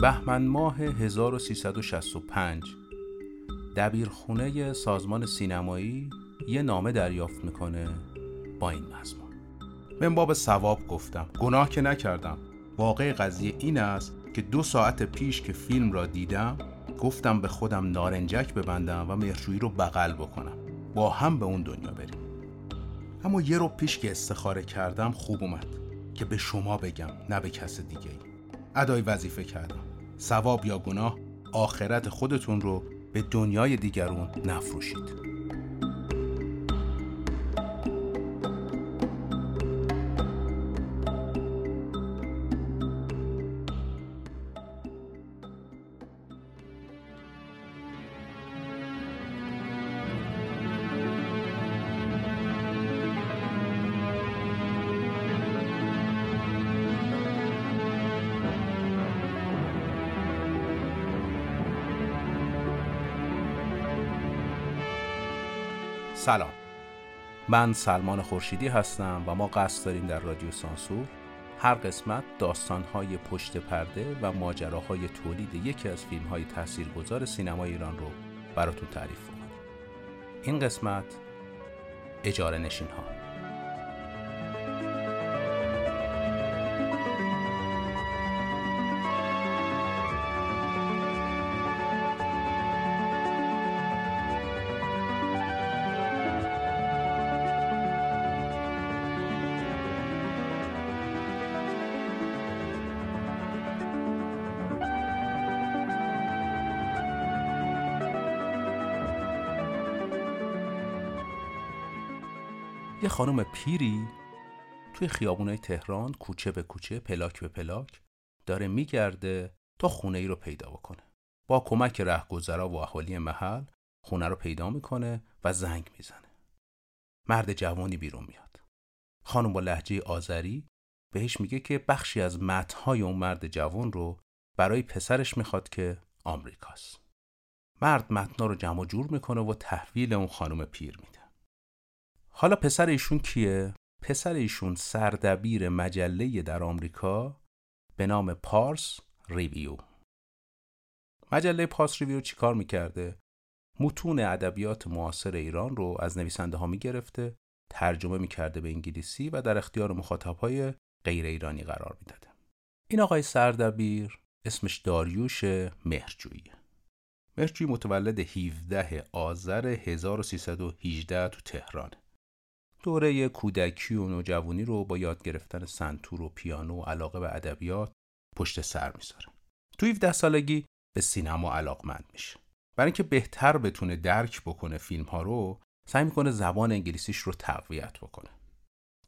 بهمن ماه 1365 دبیرخونه سازمان سینمایی یه نامه دریافت می‌کنه با این مضمون. من باب ثواب گفتم. گناه که نکردم. واقع قضیه این است که دو ساعت پیش که فیلم را دیدم گفتم به خودم نارنجک ببندم و مهرجویی رو بغل بکنم. با هم به اون دنیا بریم. اما یه رو پیش که استخاره کردم خوب اومد. که به شما بگم نه به کس دیگه ای ادای وظیفه کردم. ثواب یا گناه آخرت خودتون رو به دنیای دیگرون نفروشید. سلام. من سلمان خورشیدی هستم و ما قصد داریم در رادیو سانسور هر قسمت داستانهای پشت پرده و ماجراهای تولید یکی از فیلمهای تاثیرگذار سینما ایران رو براتون تعریف کنم این قسمت اجاره نشین ها یه خانم پیری توی خیابونای تهران کوچه به کوچه پلاک به پلاک داره میگرده تا خونه ای رو پیدا بکنه. با کمک رهگذرا و اهالی محل خونه رو پیدا می‌کنه و زنگ می‌زنه. مرد جوانی بیرون میاد. خانم با لحجه آذری بهش میگه که بخشی از متنهای اون مرد جوان رو برای پسرش می‌خواد که آمریکاست. مرد متنا رو جمع جور می‌کنه و تحویل اون خانم پیر میده. حالا پسر ایشون کیه؟ پسر ایشون سردبیر مجله در آمریکا به نام پارس ریویو مجله پارس ریویو چیکار می‌کرده؟ متون ادبیات معاصر ایران رو از نویسنده ها می‌گرفته ترجمه می‌کرده به انگلیسی و در اختیار مخاطب های غیر ایرانی قرار می‌داده این آقای سردبیر اسمش داریوش مهرجویی مهرجویی متولد 17 آذر 1318 تو تهرانه دوره کودکی و نوجوانی رو با یاد گرفتن سنتور و پیانو و علاقه به ادبیات پشت سر می‌ذاره. تو 17 سالگی به سینما علاقمند میشه. برای اینکه بهتر بتونه درک بکنه فیلم ها رو سعی می‌کنه زبان انگلیسیش رو تقویت بکنه.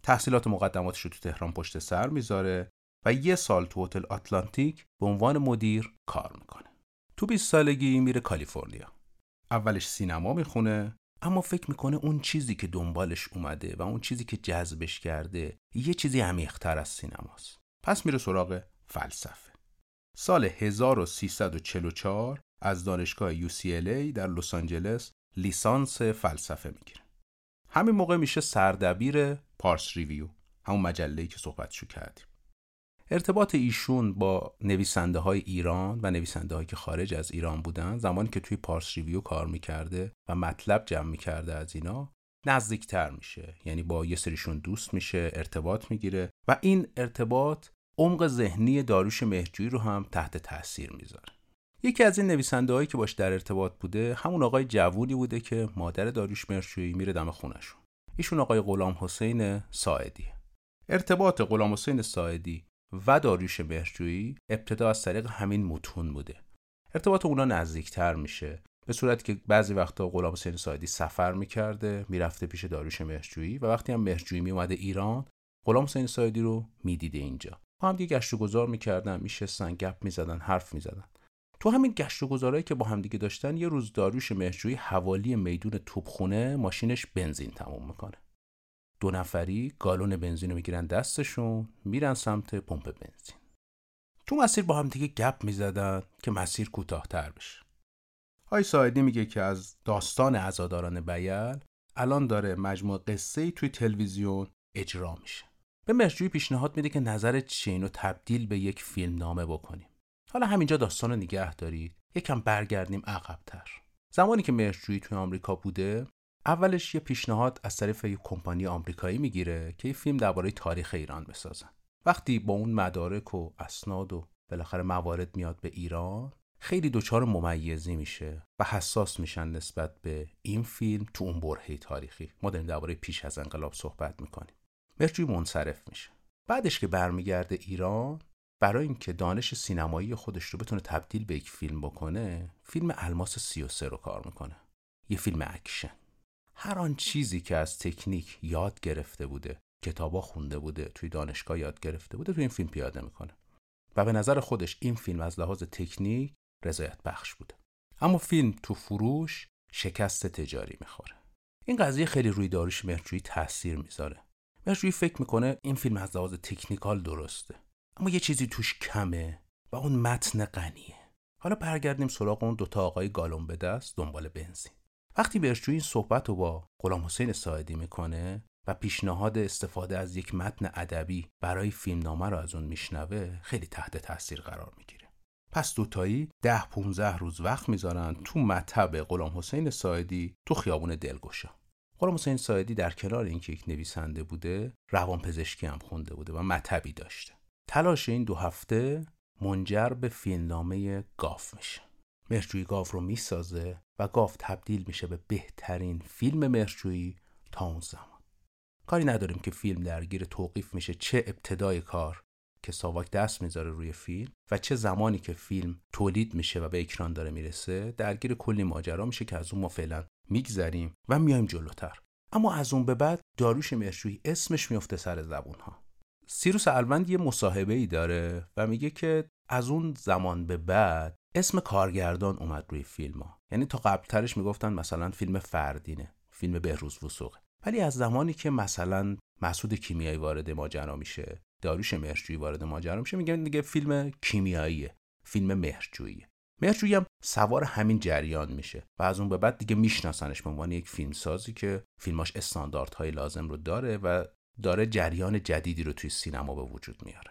تحصیلات مقدماتش رو تو تهران پشت سر می‌ذاره و یه سال تو هتل آتلانتیک به عنوان مدیر کار می‌کنه. تو 20 سالگی میره کالیفرنیا. اولش سینما می‌خونه اما فکر می‌کنه اون چیزی که دنبالش اومده و اون چیزی که جذبش کرده یه چیزی عمیقتر از سینماست. پس میره سراغ فلسفه. سال 1344 از دانشگاه UCLA در لس آنجلس لیسانس فلسفه می‌گیره. همین موقع میشه سردبیر Pars Review همون مجله‌ای که صحبتشو کردیم. ارتباط ایشون با نویسنده های ایران و نویسنده هایی که خارج از ایران بودن زمانی که توی Pars Review کار می‌کرده و مطلب جمع می‌کرده از اینا نزدیکتر میشه. یعنی با یه سریشون دوست میشه ارتباط می‌گیره و این ارتباط عمق ذهنی داروش مهجویی رو هم تحت تاثیر می‌ذاره. یکی از این نویسنده هایی که باش در ارتباط بوده همون آقای جوونی بوده که مادر داروش مهرجویی میره دم خونشون ایشون آقای غلام حسین ساعدی ارتباط غلام حسین ساعدی و داریوش مهرجویی ابتدا از طریق همین متون بوده. ارتباط اونا نزدیکتر میشه به صورتی که بعضی وقتا غلام حسین سایدی سفر می‌کرده می‌رفته پیش داریوش مهرجویی و وقتی هم مهرجویی میومده ایران غلام حسین سایدی رو می‌دیده اینجا. با هم دیگه گشت و گذار می‌کردن میشستن گپ می‌زدن حرف می‌زدن. تو همین گشت و گذارایی که با همدیگه داشتن یه روز داریوش مهرجویی حوالی میدون توپخونه ماشینش بنزین تموم می‌کنه. دو نفری گالون بنزین رو می‌گیرن دستشون میرن سمت پمپ بنزین. تو مسیر با هم دیگه گپ می‌زدن که مسیر کوتاهتر بشه. های سایدی میگه که از داستان عزاداران بیل الان داره مجموع قصه ای توی تلویزیون اجرا میشه. به مشجوی پیشنهاد میده که نظر چین رو تبدیل به یک فیلم نامه بکنیم. حالا همینجا داستان رو نگه دارید. یکم برگردیم عقبتر. زمانی که مرجویی توی آمریکا بوده اولش یه پیشنهاد از طریق یه کمپانی آمریکایی می‌گیره که یه فیلم درباره تاریخ ایران بسازن وقتی با اون مدارک و اسناد و بالاخره موارد میاد به ایران خیلی دچار ممیزی میشه و حساس میشن نسبت به این فیلم تو اون برهه تاریخی. ما داریم درباره پیش از انقلاب صحبت می‌کنیم. مهرجویی منصرف میشه. بعدش که برمیگرده ایران برای اینکه دانش سینمایی خودش رو بتونه تبدیل به یک فیلم بکنه فیلم الماس 33 رو کار می‌کنه. یه فیلم اکشن. هر آن چیزی که از تکنیک یاد گرفته بوده کتابا خونده بوده توی دانشگاه یاد گرفته بوده توی این فیلم پیاده می‌کنه. و به نظر خودش این فیلم از لحاظ تکنیک رضایت بخش بوده. اما فیلم تو فروش شکست تجاری می‌خوره. این قضیه خیلی روی داروش مهرجویی تاثیر می‌ذاره. مهرجویی فکر می‌کنه این فیلم از لحاظ تکنیکال درسته. اما یه چیزی توش کمه و اون متن غنیه. حالا برگردیم سراغ اون دوتا آقای گالون به دست دنبال بنزین. وقتی برشوی این صحبت رو با غلام حسین ساعدی می‌کنه و پیشنهاد استفاده از یک متن ادبی برای فیلمنامه رو از اون میشنوه خیلی تحت تاثیر قرار می‌گیره. پس دوتایی ده 15 روز وقت می‌ذارن تو مطب غلام حسین ساعدی تو خیابون دلگشا. غلام حسین ساعدی در کنار اینکه یک نویسنده بوده روان پزشکی هم خونده بوده و مطبی داشته. تلاش این دو هفته منجر به فیلمنامه گاف میشه. مهرجویی گاف رو می‌سازه گاف تبدیل میشه به بهترین فیلم مهرجویی تا اون زمان. کاری نداریم که فیلم درگیر توقیف میشه چه ابتدای کار که ساواک دست می‌ذاره روی فیلم و چه زمانی که فیلم تولید میشه و به اکران داره می‌رسه درگیر کلی ماجرا میشه که از اون ما فعلا میگذریم و میایم جلوتر. اما از اون به بعد داروش مرشویی اسمش میفته سر زبون ها سیروس الوند یه مصاحبه ای داره و میگه که از اون زمان به بعد اسم کارگردان اومد روی فیلم ها. یعنی تا قبلترش می‌گفتن مثلا فیلم فردینه فیلم بهروز وسوقه ولی از زمانی که مثلا مسعود کیمیایی وارد ماجرا میشه داروش مهرجویی وارد ماجرا میشه میگن دیگه فیلم کیمیاییه فیلم مهرجوییه. مهرجویی هم سوار همین جریان میشه و از اون به بعد دیگه میشناسنش به عنوان یک فیلمسازی که فیلماش استانداردهای لازم رو داره و داره جریان جدیدی رو توی سینما به وجود میاره.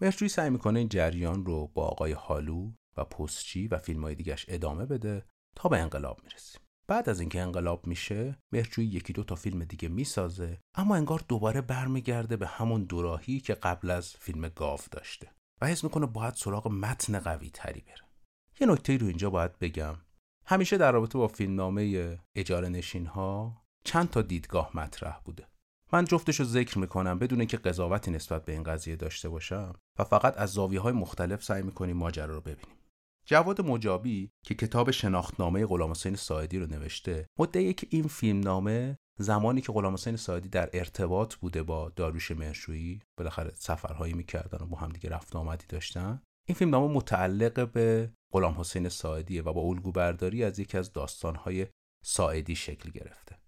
مهرجویی سعی می‌کنه این جریان رو با آقای حالو پستچی و فیلم های دیگرش ادامه بده تا به انقلاب می‌رسیم. بعد از اینکه انقلاب میشه مهرجویی یکی دو تا فیلم دیگه می‌سازه اما انگار دوباره برمیگرده به همون دوراهی که قبل از فیلم گاف داشته و حس می‌کنه باید سراغ متن قوی تری بره. یه نکته رو اینجا باید بگم. همیشه در رابطه با فیلمنامه اجاره نشین ها چند تا دیدگاه مطرح بوده. من جفتش رو ذکر می‌کنم بدون که قضاوتی نسبت به این قضیه داشته باشم و فقط از زاویه های مختلف سعی می‌کنیم ماجرا رو ببینیم. جواد مجابی که کتاب شناختنامه غلام حسین ساعدی رو نوشته مدعیه که این فیلمنامه زمانی که غلام حسین ساعدی در ارتباط بوده با داروش مرشویی بالاخره سفرهایی می‌کردن و با هم دیگه رفت آمدی داشتن این فیلمنامه متعلق به غلام حسین ساعدیه و با الگو برداری از یکی از داستانهای ساعدی شکل گرفته.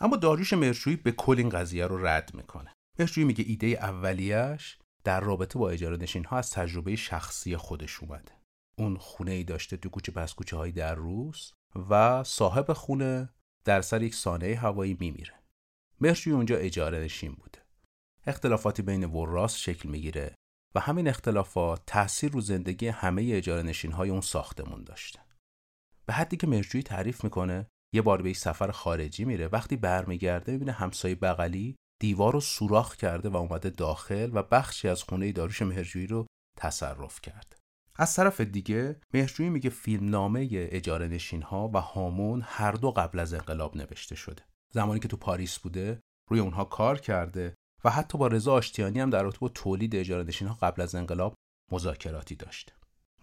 اما داریوش مرشویی به کل این قضیه رو رد می‌کنه. مرشویی میگه ایده اولیش در رابطه با اجاره نشین از تجربه شخصی خودش اومده. اون خونه ای داشته تو کوچه پس کوچه های در روز و صاحب خونه در سر یک سانه هوایی میمیره. مرشویی اونجا اجاره نشین بوده اختلافاتی بین وراس شکل می‌گیره و همین اختلافات تاثیر رو زندگی همه اجاره نشین های اون ساختمون داشته. به حدی که مرجویی تعریف می‌کنه یه بار به سفر خارجی میره وقتی برمیگرده می‌بینه همسایه بغلی دیوار رو سوراخ کرده و اومده داخل و بخشی از خونه داروش مهرجویی رو تصرف کرده از طرف دیگه مهرجویی میگه فیلمنامه اجاره نشین ها و هامون هر دو قبل از انقلاب نوشته شده. زمانی که تو پاریس بوده روی اونها کار کرده و حتی با رضا آشتیانی هم در رابطه با تولید اجاره نشین ها قبل از انقلاب مذاکراتی داشته.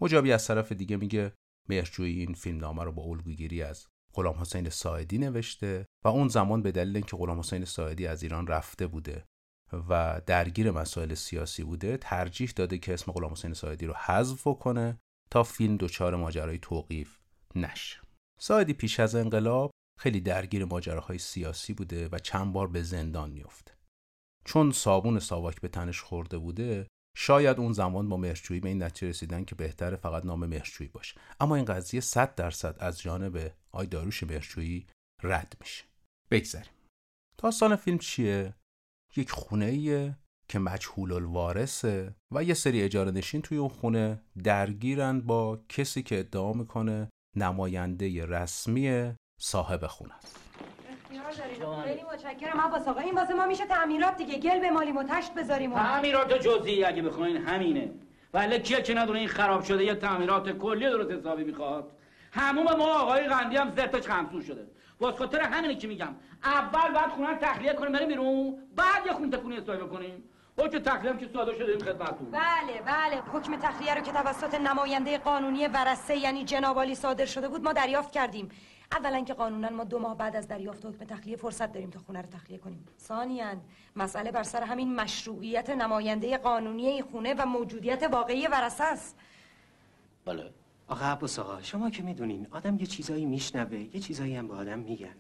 مجابی از طرف دیگه میگه مهرجویی این فیلمنامه رو با الگوگیری از غلام حسین ساعدی نوشته و اون زمان به دلیل اینکه غلام حسین ساعدی از ایران رفته بوده و درگیر مسائل سیاسی بوده ترجیح داده که اسم غلام حسین ساعدی رو حذف کنه تا فیلم دچار ماجرای توقیف نشه. ساعدی پیش از انقلاب خیلی درگیر ماجراهای سیاسی بوده و چند بار به زندان میفته چون صابون ساواک به تنش خورده بوده شاید اون زمان با مهرجویی به این نتیجه رسیدن که بهتره فقط نام مهرجویی باشه. اما این قضیه 100 درصد از جانب آی داروش مهرجویی رد میشه. بگذریم. داستان فیلم چیه؟ یک خونه که مجهول الوارثه و یه سری اجاره نشین توی اون خونه درگیرن با کسی که ادعا می‌کنه نماینده رسمی صاحب خونه خیلی متشکرم. عباس آقا این واسه ما میشه تعمیرات دیگه. گل به مالی تشت بذاریم تعمیرات جزئی اگه بخواین همینه. ولی کیه که ندونه این خراب شده یه تعمیرات کلی درست حسابی می‌خواد. هموم ما آقای قندی هم زرتش خمسون شده. واسه خاطر همینه که میگم. اول بعد خونه تخلیه کنیم بریم بیرون. بعد یه خونه تکونی حسابی بکنیم. حکم تخلیه هم که صادر شده این خدمتتون. بله بله. حکم تخلیه رو که توسط نماینده قانونی ورسه یعنی جناب صادر شده بود ما دریافت کردیم. اولا که قانونا ما دو ماه بعد از دریافت حکم تخلیه فرصت داریم تا خونه رو تخلیه کنیم. ثانیا مسئله بر سر همین مشروعیت نماینده قانونی این خونه و موجودیت واقعی ورثه است. بله. آقا عباس آقا شما که می‌دونین آدم یه چیزایی میشنوه یه چیزایی هم به آدم میگن.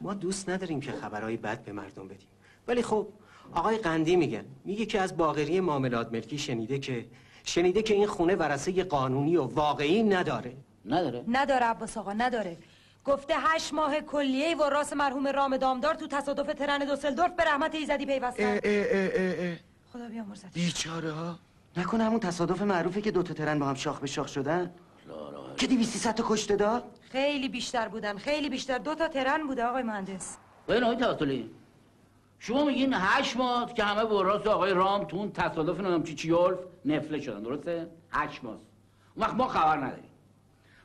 ما دوست نداریم که خبرهای بد به مردم بدیم. ولی خب آقای قندی میگن میگه که از باغری معاملات ملکی شنیده که شنیده که این خونه ورثه قانونی و واقعی نداره. نداره؟ نداره عباس آقا نداره. گفته هشت ماه کلیه و راس مرحوم رام دامدار تو تصادف ترن دوسلدورف به رحمت ایزدی پیوستن. خدا بیامرزد بیچاره ها. نکنه همون تصادف معروفه که دوتا ترن با هم شاخ به شاخ شدن. که دیویستی ست کشته داد؟ خیلی بیشتر بودن خیلی بیشتر. دو تا ترن بوده آقای مهندس. ببین آقای توسلی شما میگین هشت ماه که همه با راست آقای رام تو اون تصادف نمی‌دونم چی چی نفله شدن درسته؟ هشت ماه اون وقت ما خبر نداریم.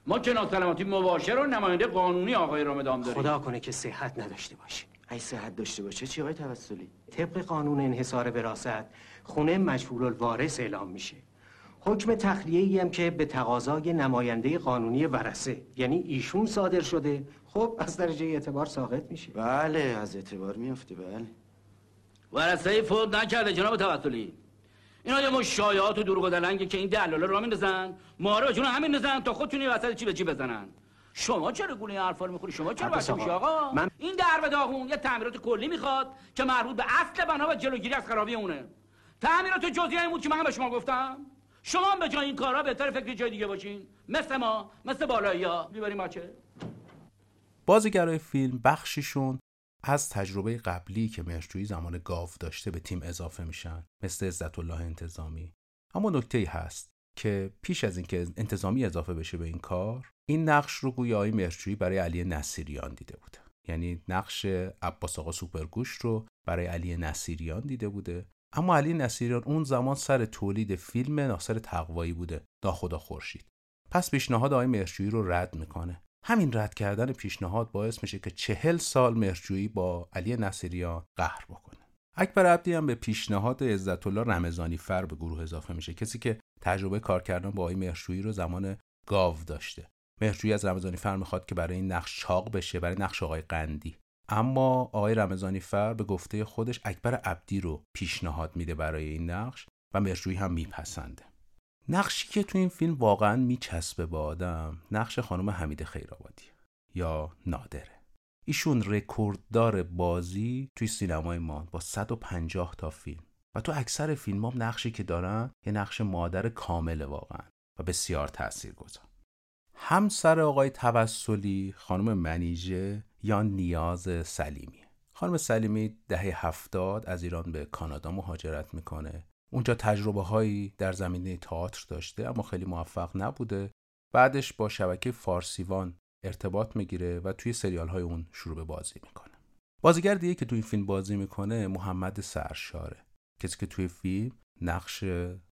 ما که ناسلامتی مباشر و نماینده قانونی آقای رام دام داریم. خدا کنه که صحت نداشته باشه. ای صحت داشته باشه چی آقای توسلی؟ طبق قانون انحصار وراثت خونه مجهول الوارث اعلام میشه. حکم تخلیه ای هم که به تقاضای نماینده قانونی ورثه یعنی ایشون صادر شده. خب از درجه اعتبار ساقط میشه. بله از اعتبار میفته بله. ورثه فوت نکرده جناب توسلی. اینا یه مش شایعات و دروغ و دلنگه که این دلالا رو میندازن. ما رو جون همین نزن تا خودتون وسط چی به چی بزنن. شما چرا گونه این حرفا رو می‌خوری شما چرا بچه میشی آقا؟ من... این در داغون یه تعمیرات کلی می‌خواد که مربوط به اصل بنا و جلوگیری از خرابی اونه. تعمیرات جزئی بود که من به شما گفتم. شما به جای این کارا بهتر فکر جای دیگه باشین. مثل ما مثل بالایی ها. می‌بریم بچه بازیگرای فیلم بخشیشون از تجربه قبلی که مهرجویی زمان گاو داشته به تیم اضافه میشن مثل عزت الله انتظامی. اما نکته ای هست که پیش از اینکه انتظامی اضافه بشه به این کار این نقش رو گویا آقای مهرجویی برای علی نصیریان دیده بوده. یعنی نقش عباس آقا سوپرگوش رو برای علی نصیریان دیده بوده. اما علی نصیریان اون زمان سر تولید فیلم ناصر تقوایی بوده. خدا خورشید. پس پیشنهاد آقای مهرجویی رو رد می‌کنه. همین رد کردن پیشنهاد باعث میشه که چهل سال مهرجویی با علی نصیریان قهر بکنه. اکبر عبدی هم به پیشنهاد عزت الله رمضانی فر به گروه اضافه میشه. کسی که تجربه کار کردن با آقای مهرجویی رو زمان گاو داشته. مهرجویی از رمضانی فر می‌خواد که برای این نقش چاق بشه برای نقش آقای قندی. اما آقای رمضانی فر به گفته خودش اکبر عبدی رو پیشنهاد میده برای این نقش و مهرجویی هم میپسنده نقشی که تو این فیلم واقعا میچسبه به آدم نقش خانم حمید خیرآبادی یا نادره. ایشون رکورددار بازی توی سینمای ما با 150 تا فیلم و تو اکثر فیلم هم نقشی که دارن یه نقش مادر کامل واقعا و بسیار تأثیر گذار همسر آقای توسلی خانم منیژه یا نیاز سلیمی. خانم سلیمی دهه هفتاد از ایران به کانادا مهاجرت می‌کنه. اونجا تجربه هایی در زمینه تئاتر داشته اما خیلی موفق نبوده. بعدش با شبکه فارسیوان ارتباط می‌گیره و توی سریال های اون شروع به بازی می‌کنه. بازیگر دیگه که توی این فیلم بازی می‌کنه محمد سرشاره. کسی که توی فیلم نقش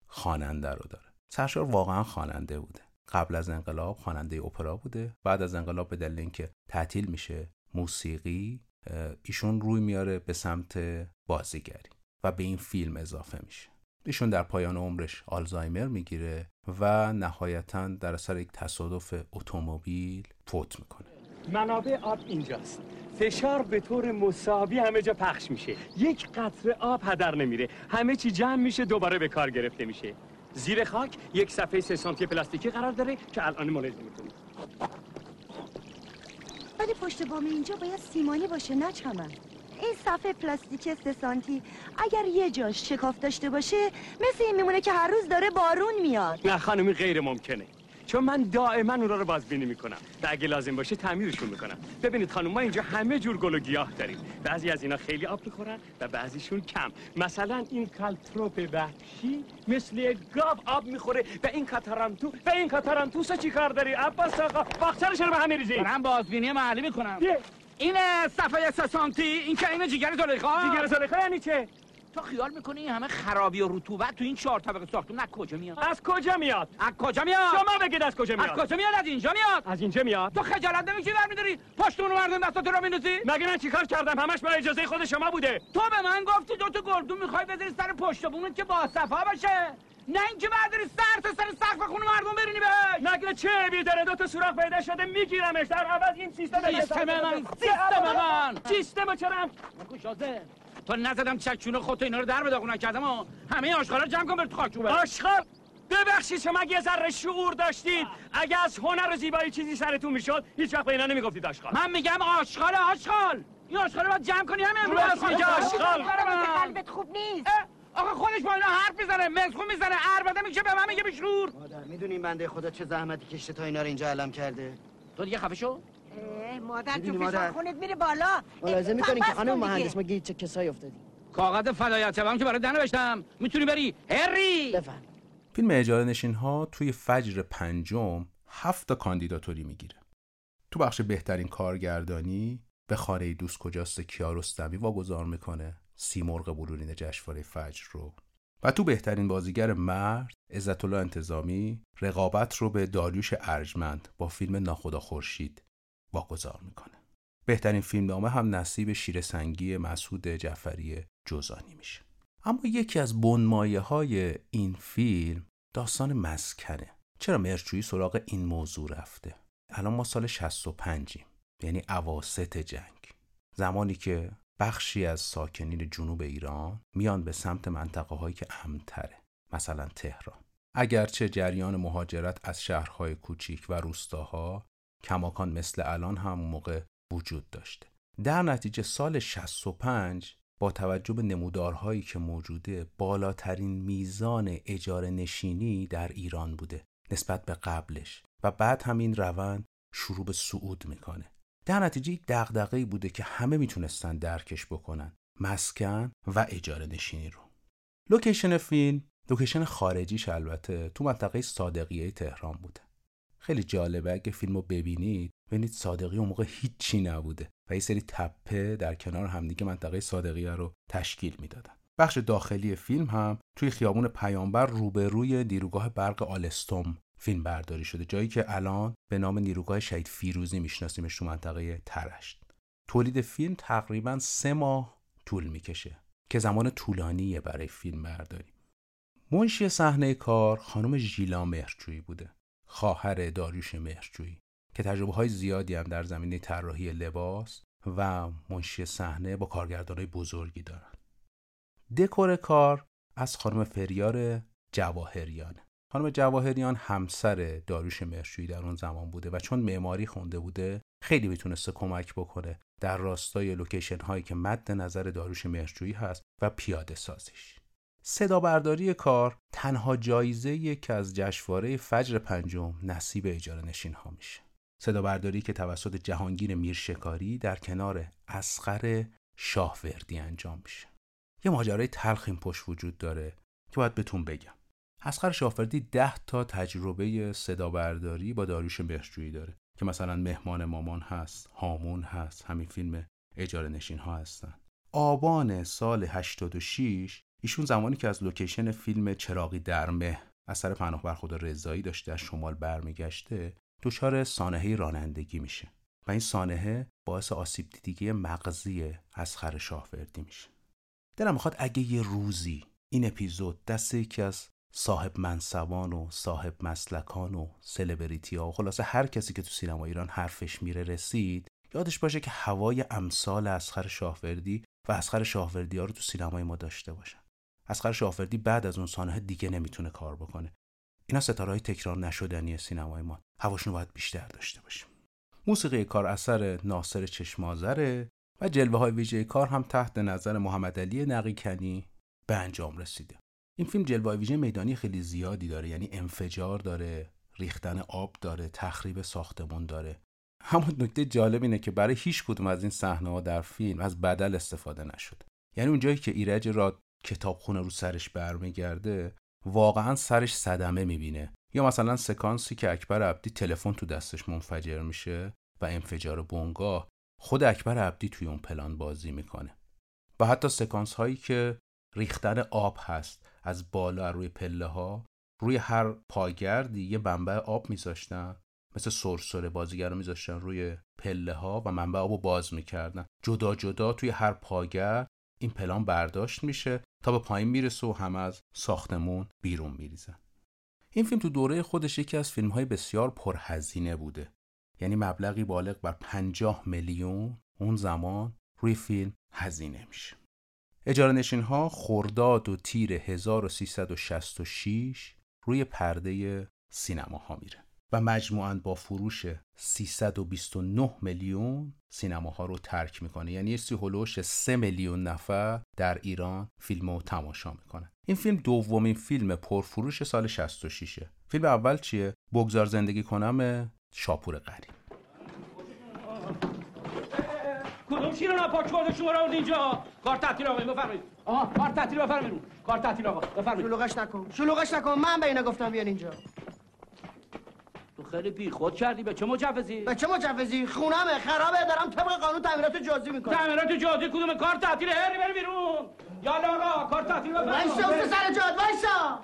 خواننده رو داره. سرشار واقعا خواننده بوده. قبل از انقلاب خواننده اپرا بوده. بعد از انقلاب به دلیل اینکه تعطیل میشه موسیقی ایشون روی میاره به سمت بازیگری و به این فیلم اضافه میشه. ایشون در پایان عمرش آلزایمر می‌گیره و نهایتا در اثر یک تصادف اتومبیل فوت می‌کنه. منابع آب اینجاست. فشار به طور مساوی همه جا پخش میشه. یک قطره آب هدر نمیره. همه چی جمع میشه دوباره به کار گرفته میشه. زیر خاک یک صفحه سه سانتی پلاستیکی قرار داره که الان ملاحظه می‌کنید ولی پشت بام اینجا باید سیمانی باشه نه چمن. این صفحه پلاستیک سه سانتی اگر یه جاش شکاف داشته باشه مثل این میمونه که هر روز داره بارون میاد. نه خانم این غیر ممکنه. چون من دائما اونها رو بازبینی می‌کنم. و اگه لازم باشه تعمیرشون می‌کنم. ببینید خانم ما اینجا همه جور گل و گیاه داریم. بعضی از اینا خیلی آب می‌خورن و بعضیشون کم. مثلا این کالتروپ وحشی مثل گاو آب می‌خوره. و این کاتارانتو و این کاتارانتوس چی کار داری؟ عباس آقا باختر چرا به هم می‌ریزی. دارم بازبینی محلی می‌کنم این صفحه سه سانتی این که این جگر زلیخا دیگر زلیخا یعنی چه؟ تو خیال می‌کنی این همه خرابی و رطوبت تو این چهار طبقه ساختمون از کجا میاد؟ از کجا میاد؟ از کجا میاد؟ شما بگید از کجا از میاد کجا میاد؟ از اینجا میاد. از اینجا میاد؟ تو خجالت نمی‌کشی برمیداری؟ پشت اون مردم دستات رو میندازی مگه من چیکار کردم؟ همش با اجازه خود شما بوده. تو به من گفتی دو تا گلدون می‌خوای بذاری سر پشت بونت که با صفا باشه. نه اینکه برداری سر تا سر سقف خونه مردم برینی بهش. نگه چه بی داره؟ دو تا سوراخ پیدا شده میگیرمش. در عوض این سیستم سیستم من سیستم من. سیستم چرا؟ تو نزدم چکچون خودت اینا رو در به داغون نکردم و همه آشغالا رو جمع کن بر تو خاک رو. آشغال ببخشید شما یه ذره شعور داشتید اگه از هنر و زیبایی چیزی سرتون می‌شد هیچ وقت به اینا نمی‌گفتید آشغال. من میگم آشغال آشغال. این آشغال رو باید جمع کنی همه امروز. میگه آشغال. قلبت خوب نیست؟ آقا خودش با اینا حرف می‌زنه مسخون می‌زنه اربده میشه به من میگه بیشور مادر می‌دونی بنده خدا چه زحمتی کشته تا اینا رو اینجا علم کرده؟ تو دیگه خفه شو. مادر می‌دونی جو مادر؟ فشار خونت میره بالا. ملاحظه می‌کنین که خانم. مهندس ما گیج چه کسایی افتادیم؟ کاغذ فدایت شبم که برای نوشتم می‌تونی بری. هری! بفهم فیلم اجاره نشین ها توی فجر پنجم هفت تا کاندیداتوری می‌گیره. تو بخش بهترین کارگردانی به خانه دوست کجاست کیارستمی واگذار می‌کنه سیمرغ بلورین جشنواره فجر رو. و تو بهترین بازیگر مرد عزت الله انتظامی رقابت رو به داریوش ارجمند با فیلم ناخدا خورشید واگذار می‌کنه. بهترین فیلمنامه هم نصیب شیر سنگی مسعود جعفری جوزانی میشه. اما یکی از بنمایه های این فیلم داستان مسکنه چرا مرچویی سراغ این موضوع رفته الان ما سال 65 یعنی اواسط جنگ زمانی که بخشی از ساکنین جنوب ایران میان به سمت منطقه هایی که امنتره مثلا تهران اگرچه جریان مهاجرت از شهرهای کوچیک و روستاها کماکان مثل الان اون موقع وجود داشته. در نتیجه سال 65 با توجه به نمودارهایی که موجوده بالاترین میزان اجاره نشینی در ایران بوده نسبت به قبلش. و بعد هم این روند شروع به صعود می‌کنه. در نتیجه یک دغدغه‌ای بوده که همه می‌تونستن درکش بکنن. مسکن و اجاره نشینی رو. لوکیشن فیلم لوکیشن خارجیش البته تو منطقه صادقیه تهران بوده. خیلی جالبه. اگه فیلم رو ببینید ببینید صادقی اون موقع هیچی نبوده و یه سری تپه در کنار همدیگه منطقه صادقیه رو تشکیل می‌دادن. بخش داخلی فیلم هم توی خیابون پیامبر روبروی نیروگاه برق آلستوم فیلم برداری شده جایی که الان به نام نیروگاه شهید فیروزی میشناسیمش تو منطقه ترشت. تولید فیلم تقریبا سه ماه طول می‌کشه که زمان طولانیه برای فیلم برداری. منشی صحنه کار خانم ژیلا مهرجویی بوده. خواهر داریوش مهرجویی که تجربه های زیادی هم در زمینه طراحی لباس و منشی صحنه با کارگردانای بزرگی دارن. دکور کار از خانم فریار جواهریان. خانم جواهریان همسر داریوش مرشویی در اون زمان بوده و چون معماری خونده بوده خیلی می‌تونسته کمک بکنه در راستای لوکیشن هایی که مد نظر داریوش مرشویی هست و پیاده سازیش. صدا برداری کار تنها جایزه که از جشنواره فجر پنجم نصیب اجاره نشین ها میشه. صدا برداری که توسط جهانگیر میرشکاری در کنار اسقر شاهوردی انجام میشه. یه ماجرای تلخ این پشت وجود داره که باید بهتون بگم. اسقر شاهوردی ده تا تجربه صدا برداری با داریوش مهرجویی داره که مثلا مهمان مامان هست هامون هست همین فیلم اجاره نشین ها هستن. آبان سال 86 ایشون زمانی که از لوکیشن فیلم چراغی در مه اثر پناه خدا رضایی داشته از شمال برمیگشته دچار سانحه رانندگی میشه و این سانحه باعث آسیب دیدگی مغزی اسخر شاهوردی میشه. دلم می‌خواد اگه یه روزی این اپیزود دست یکی از صاحب منصبان و صاحب مسلکان و سلبریتی ها و خلاصه هر کسی که تو سینما ایران حرفش میره رسید یادش باشه که هوای امثال اسخر شاهوردی و اسخر شاهوردی ها رو تو سینمای ما داشته باشن. اسخر شاهوردی بعد از اون سانحه دیگه نمی‌تونه کار بکنه. اینا ستاره های تکرار نشدنی سینمای ما. هواشون باید بیشتر داشته باشیم. موسیقی کار اثر ناصر چشمازره و جلوه های ویژه کار هم تحت نظر محمد علی نقیکنی به انجام رسیده. این فیلم جلوه ویژه میدانی خیلی زیادی داره یعنی انفجار داره ریختن آب داره تخریب ساختمون داره. همون نکته جالب اینه که برای هیچ کدوم از این صحنه ها در فیلم از بدل استفاده نشد. یعنی اونجایی که ایرج را کتابخونه رو سرش برمیگرده واقعا سرش صدمه می‌بینه. یا مثلا سکانسی که اکبر عبدی تلفن تو دستش منفجر میشه و انفجار بونگاه خود اکبر عبدی توی اون پلان بازی می‌کنه. و حتی سکانس هایی که ریختن آب هست از بالا روی پله ها روی هر پایگردی یه منبع آب میذاشتن. مثل سرسره بازیگر رو میذاشتن روی پله ها و منبع آب رو باز می‌کردن. جدا جدا توی هر پاگرد این پلان برداشت میشه تا به پایین می‌رسه و همه از ساختمون بیرون میریزن این فیلم تو دوره خودش یکی از فیلم های بسیار پرهزینه بوده. یعنی مبلغی بالغ بر 50 میلیون اون زمان روی فیلم هزینه میشه. اجاره نشین ها خرداد و تیر 1366 روی پرده سینما ها میره. و مجموعاً با فروش 329 میلیون سینماها رو ترک می‌کنه. یعنی سی هلوش 3 میلیون نفر در ایران فیلم رو تماشا می‌کنه این فیلم دومین فیلم پرفروش سال 66 فیلم اول چیه؟ بگذار زندگی کنم شاپور غریب کدوم شیر ناپاک کرده شما رو اینجا؟ کار تعطیل آقا بفرمایید. آها کار تعطیل بفرمایید. کار تعطیل آقا بفرمایید. شلوغش نکن. شلوغش نکن. من به اینا گفتم بیان اینجا. تو خیلی بی خود کردی. به چه مجوزی؟ به چه مجوزی؟ خونمه خرابه. دارم طبق قانون تعمیرات جزئی می‌کنم. تعمیرات جادی کدوم کار تعطیل هری بری بیرون؟ یالا آقا کار تعطیل وایسا اون سر جاد وایسا.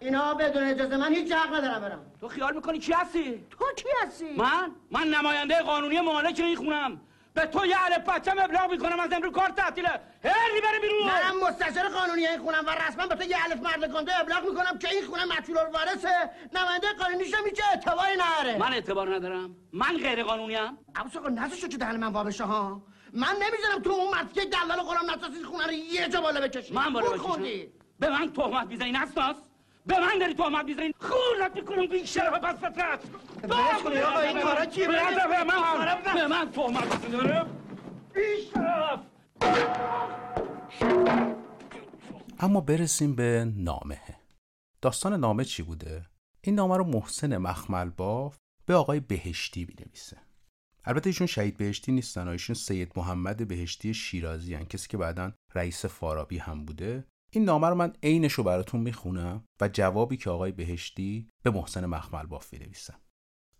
اینا بدون اجازه من هیچ حق ندارم برم. تو خیال می‌کنی کی هستی؟ تو کی هستی؟ من؟ من نماینده قانونی مالک این خونم. به تو یه الف بچم ابلاغ می‌کنم از امروز کار تعطیله. هری بری بیرون. منم مستشار قانونی این خونم و رسما به تو یه الف مرد کنده ابلاغ می‌کنم که این خونه مطلول الوارثه. نماینده قانونیش میشه اعتباری نره. من اعتبار ندارم. من غیر قانونی ام عباس آقا نزدشو که دهن من وابشه ها. من نمی‌ذارم تو اون مرد که دلال غلام نساسی خونه رو یه جا بالا بکشی. من بالا بکشم. خوندی. به من تهمت می‌زنی نسناس به من داری تهمت می‌زنی خورت می‌کنم بی شرف پس فطرت بلش کنی آقا، این کارا چیه؟ به من بلش- به من به من تهمت می‌زنی بی شرف اما برسیم به نامه. داستان نامه چی بوده؟ این نامه رو محسن مخمل باف به آقای بهشتی بنویسه البته ایشون شهید بهشتی نیستن ایشون سید محمد بهشتی شیرازی هن. کسی که بعدا رئیس فارابی هم بوده. این نامه رو من عینش رو براتون می‌خونم و جوابی که آقای بهشتی به محسن مخمل باف بنویسن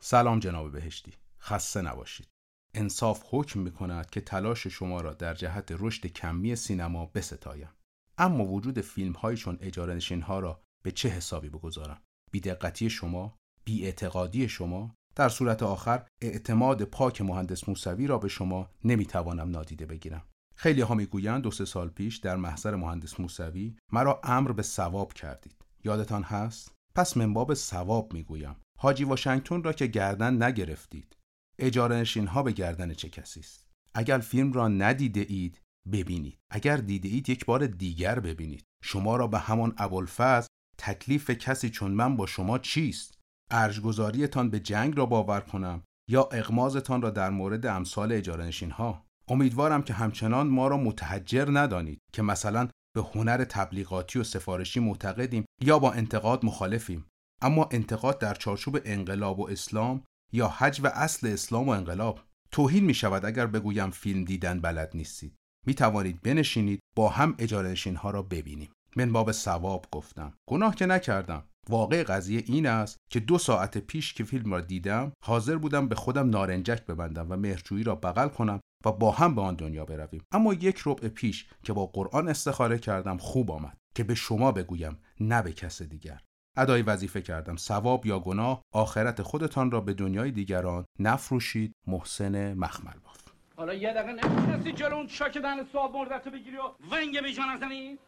سلام جناب بهشتی. خسته نباشید. انصاف حکم می کند که تلاش شما را در جهت رشد کمی سینما بستایم. اما وجود فیلم های اجاره نشین ها را به چه حسابی بگذارم؟ بیدقتی شما بیاعتقادی شما در صورت آخر اعتماد پاک مهندس موسوی را به شما نمی‌توانم نادیده بگیرم. خیلی ها می‌گویند دو سه سال پیش در محضر مهندس موسوی مرا امر به ثواب کردید. یادتان هست؟ پس من باب ثواب می‌گویم. حاجی واشنگتن را که گردن نگرفتید. اجاره نشین ها به گردن چه کسی است؟ اگر فیلم را ندیده اید ببینید. اگر دیده اید یک بار دیگر ببینید. شما را به همان ابوالفضل تکلیف کسی چون من با شما چیست؟ ارجگذاریتان به جنگ را باور کنم یا اغمازتان را در مورد امثال اجاره نشین ها امیدوارم که همچنان ما را متحجر ندانید که مثلا به هنر تبلیغاتی و سفارشی معتقدیم یا با انتقاد مخالفیم. اما انتقاد در چارچوب انقلاب و اسلام یا حج و اصل اسلام و انقلاب توهین می شود اگر بگویم فیلم دیدن بلد نیستید. می توانید بنشینید با هم اجاره ها را ببینیم. من باب ثواب گفتم. گناه که نکردم. واقع قضیه این است که دو ساعت پیش که فیلم را دیدم حاضر بودم به خودم نارنجک ببندم و مهرجویی را بغل کنم و با هم به آن دنیا برویم. اما یک ربع پیش که با قرآن استخاره کردم خوب آمد که به شما بگویم نه به کس دیگر. ادای وظیفه کردم ثواب یا گناه آخرت خودتان را به دنیای دیگران نفروشید. محسن مخمل باف حالا یه دقیقه نمی‌تونستی جلو اون شاک دهن صاحب مردتو بگیری و ونگ به جان نزنی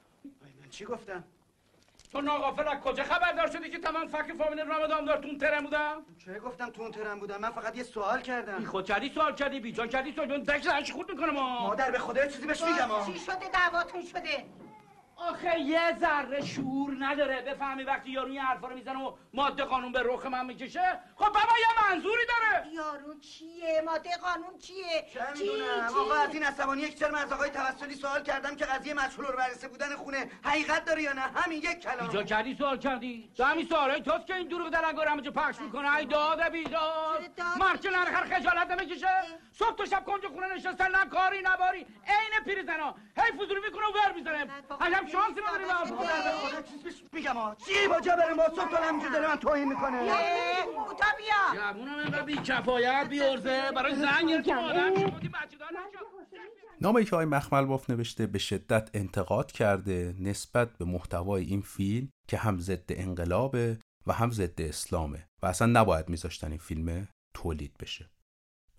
من چی گفتم تو ناغافل از کجا خبردار شدی که تمام فک فامیل رمضان دار تو اون ترم بودم چه گفتم تو اون ترم بودم من فقط یه سوال بی کردم خود کردی سوال کردی؟ بی جان کردی سوال؟ کردی دکش هرچی خورد می‌کنم. ها مادر به خدا چیزی بهش میگم. چی شده؟ دعواتون شده. آخه یه ذره شور نداره. بفهمی وقتی یارو این حرفا رو می‌زنه و ماده قانون به رخ من می‌کشه؟ خب بابا یه منظوری داره. یارو چیه؟ ماده قانون چیه؟ چه می‌دونم. آقا از این عصبانی یک چرا از آقای توسلی سوال کردم که قضیه مشغول رو برسه بودن خونه حقیقت داره یا نه؟ همین یک کلام. اینجا کردی سوال کردی؟ تو همین سوالای توست که این دروغ دلنگار همه جا پخش می‌کنه. ای داده بیداد. مرچه نرخر خجالت نمی‌کشه. صبح تو شب کنج خونه نشستن نه کاری پیر زنا هی فضولی می‌کنه و ور می‌زنه عجب شانسی نداری به خدا بهش میگم آقا چی؟ با جا بریم با صبح تا همینجور داره من توهین می‌کنه. کوتا بیا جوونم اینقدر بی کفایت بی ارزه برای زن گرفتیم آدم شدیم بچه دار نامه که آقای مخمل باف نوشته به شدت انتقاد کرده نسبت به محتوای این فیلم که هم ضد انقلابه و هم ضد اسلامه و اصلا نباید میذاشتن این فیلم تولید بشه.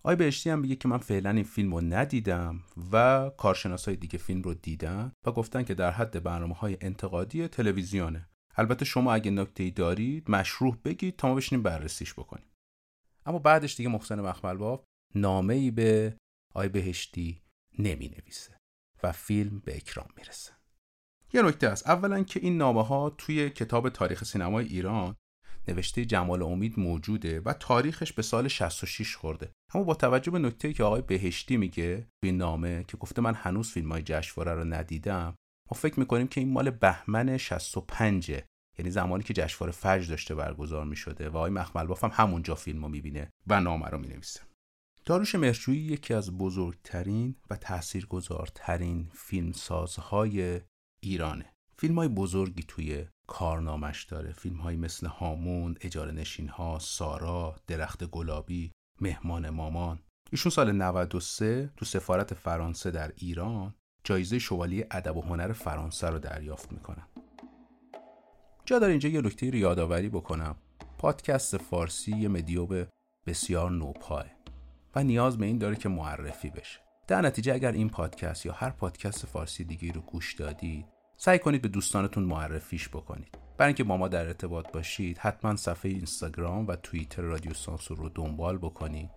آقای بهشتی هم میگه که من فعلا این فیلم رو ندیدم و کارشناس های دیگه فیلم رو دیدن و گفتن که در حد برنامه های انتقادی تلویزیونه. البته شما اگه نکته دارید مشروع بگید تا ما بشینیم بررسیش بکنیم. اما بعدش دیگه محسن مخمل باف نامه ای به آقای بهشتی نمی نویسه و فیلم به اکرام می‌رسه. یه نکته است اولا که این نامه ها توی کتاب تاریخ سینمای ایران نوشته جمال امید موجوده و تاریخش به سال 66 خورده. اما با توجه به نکته که آقای بهشتی میگه توی نامه که گفته من هنوز فیلم های جشنواره رو ندیدم ما فکر می‌کنیم که این مال بهمن 65 یعنی زمانی که جشنواره فجر داشته برگزار می‌شده و آقای مخمل باف هم همونجا فیلم رو می‌بینه و نامه رو می‌نویسه. داروش مرجویی یکی از بزرگترین و تاثیرگذارترین فیلمسازهای ایرانه. فیلم های بزرگی توی کارنامش داره. فیلم های مثل هامون، اجاره نشین ها، سارا، درخت گلابی، مهمان مامان. ایشون سال 93 تو سفارت فرانسه در ایران جایزه شوالیه ادب و هنر فرانسه رو دریافت می‌کنن. جا داره اینجا یه نکته رو یادآوری بکنم. پادکست فارسی یه مدیوب بسیار نوپاه و نیاز به این داره که معرفی بشه. در نتیجه اگر این پادکست یا هر پادکست فارسی دیگه رو گوش دادید سعی کنید به دوستانتون معرفیش بکنید. برای اینکه با ما در ارتباط باشید حتما صفحه اینستاگرام و توییتر رادیو سانسور رو دنبال بکنید.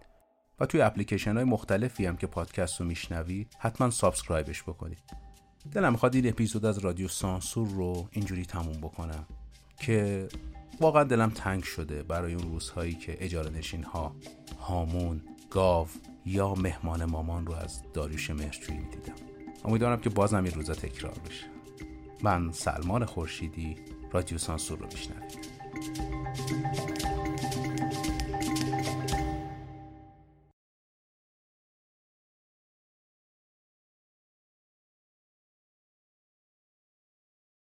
و توی اپلیکیشن های مختلفی هم که پادکست رو میشنوید حتما subscribe ش بکنید. دلم می‌خواد این اپیزود از رادیو سانسور رو اینجوری تموم بکنم که واقعا دلم تنگ شده برای اون روزهایی که اجاره نشین ها هامون گاو یا مهمان مامان رو از داریوش مهرجویی می‌دیدم. امیدوارم که بازم این روزا تکرار بشه. من سلمان خورشیدی رادیو سانسور رو میشنوید.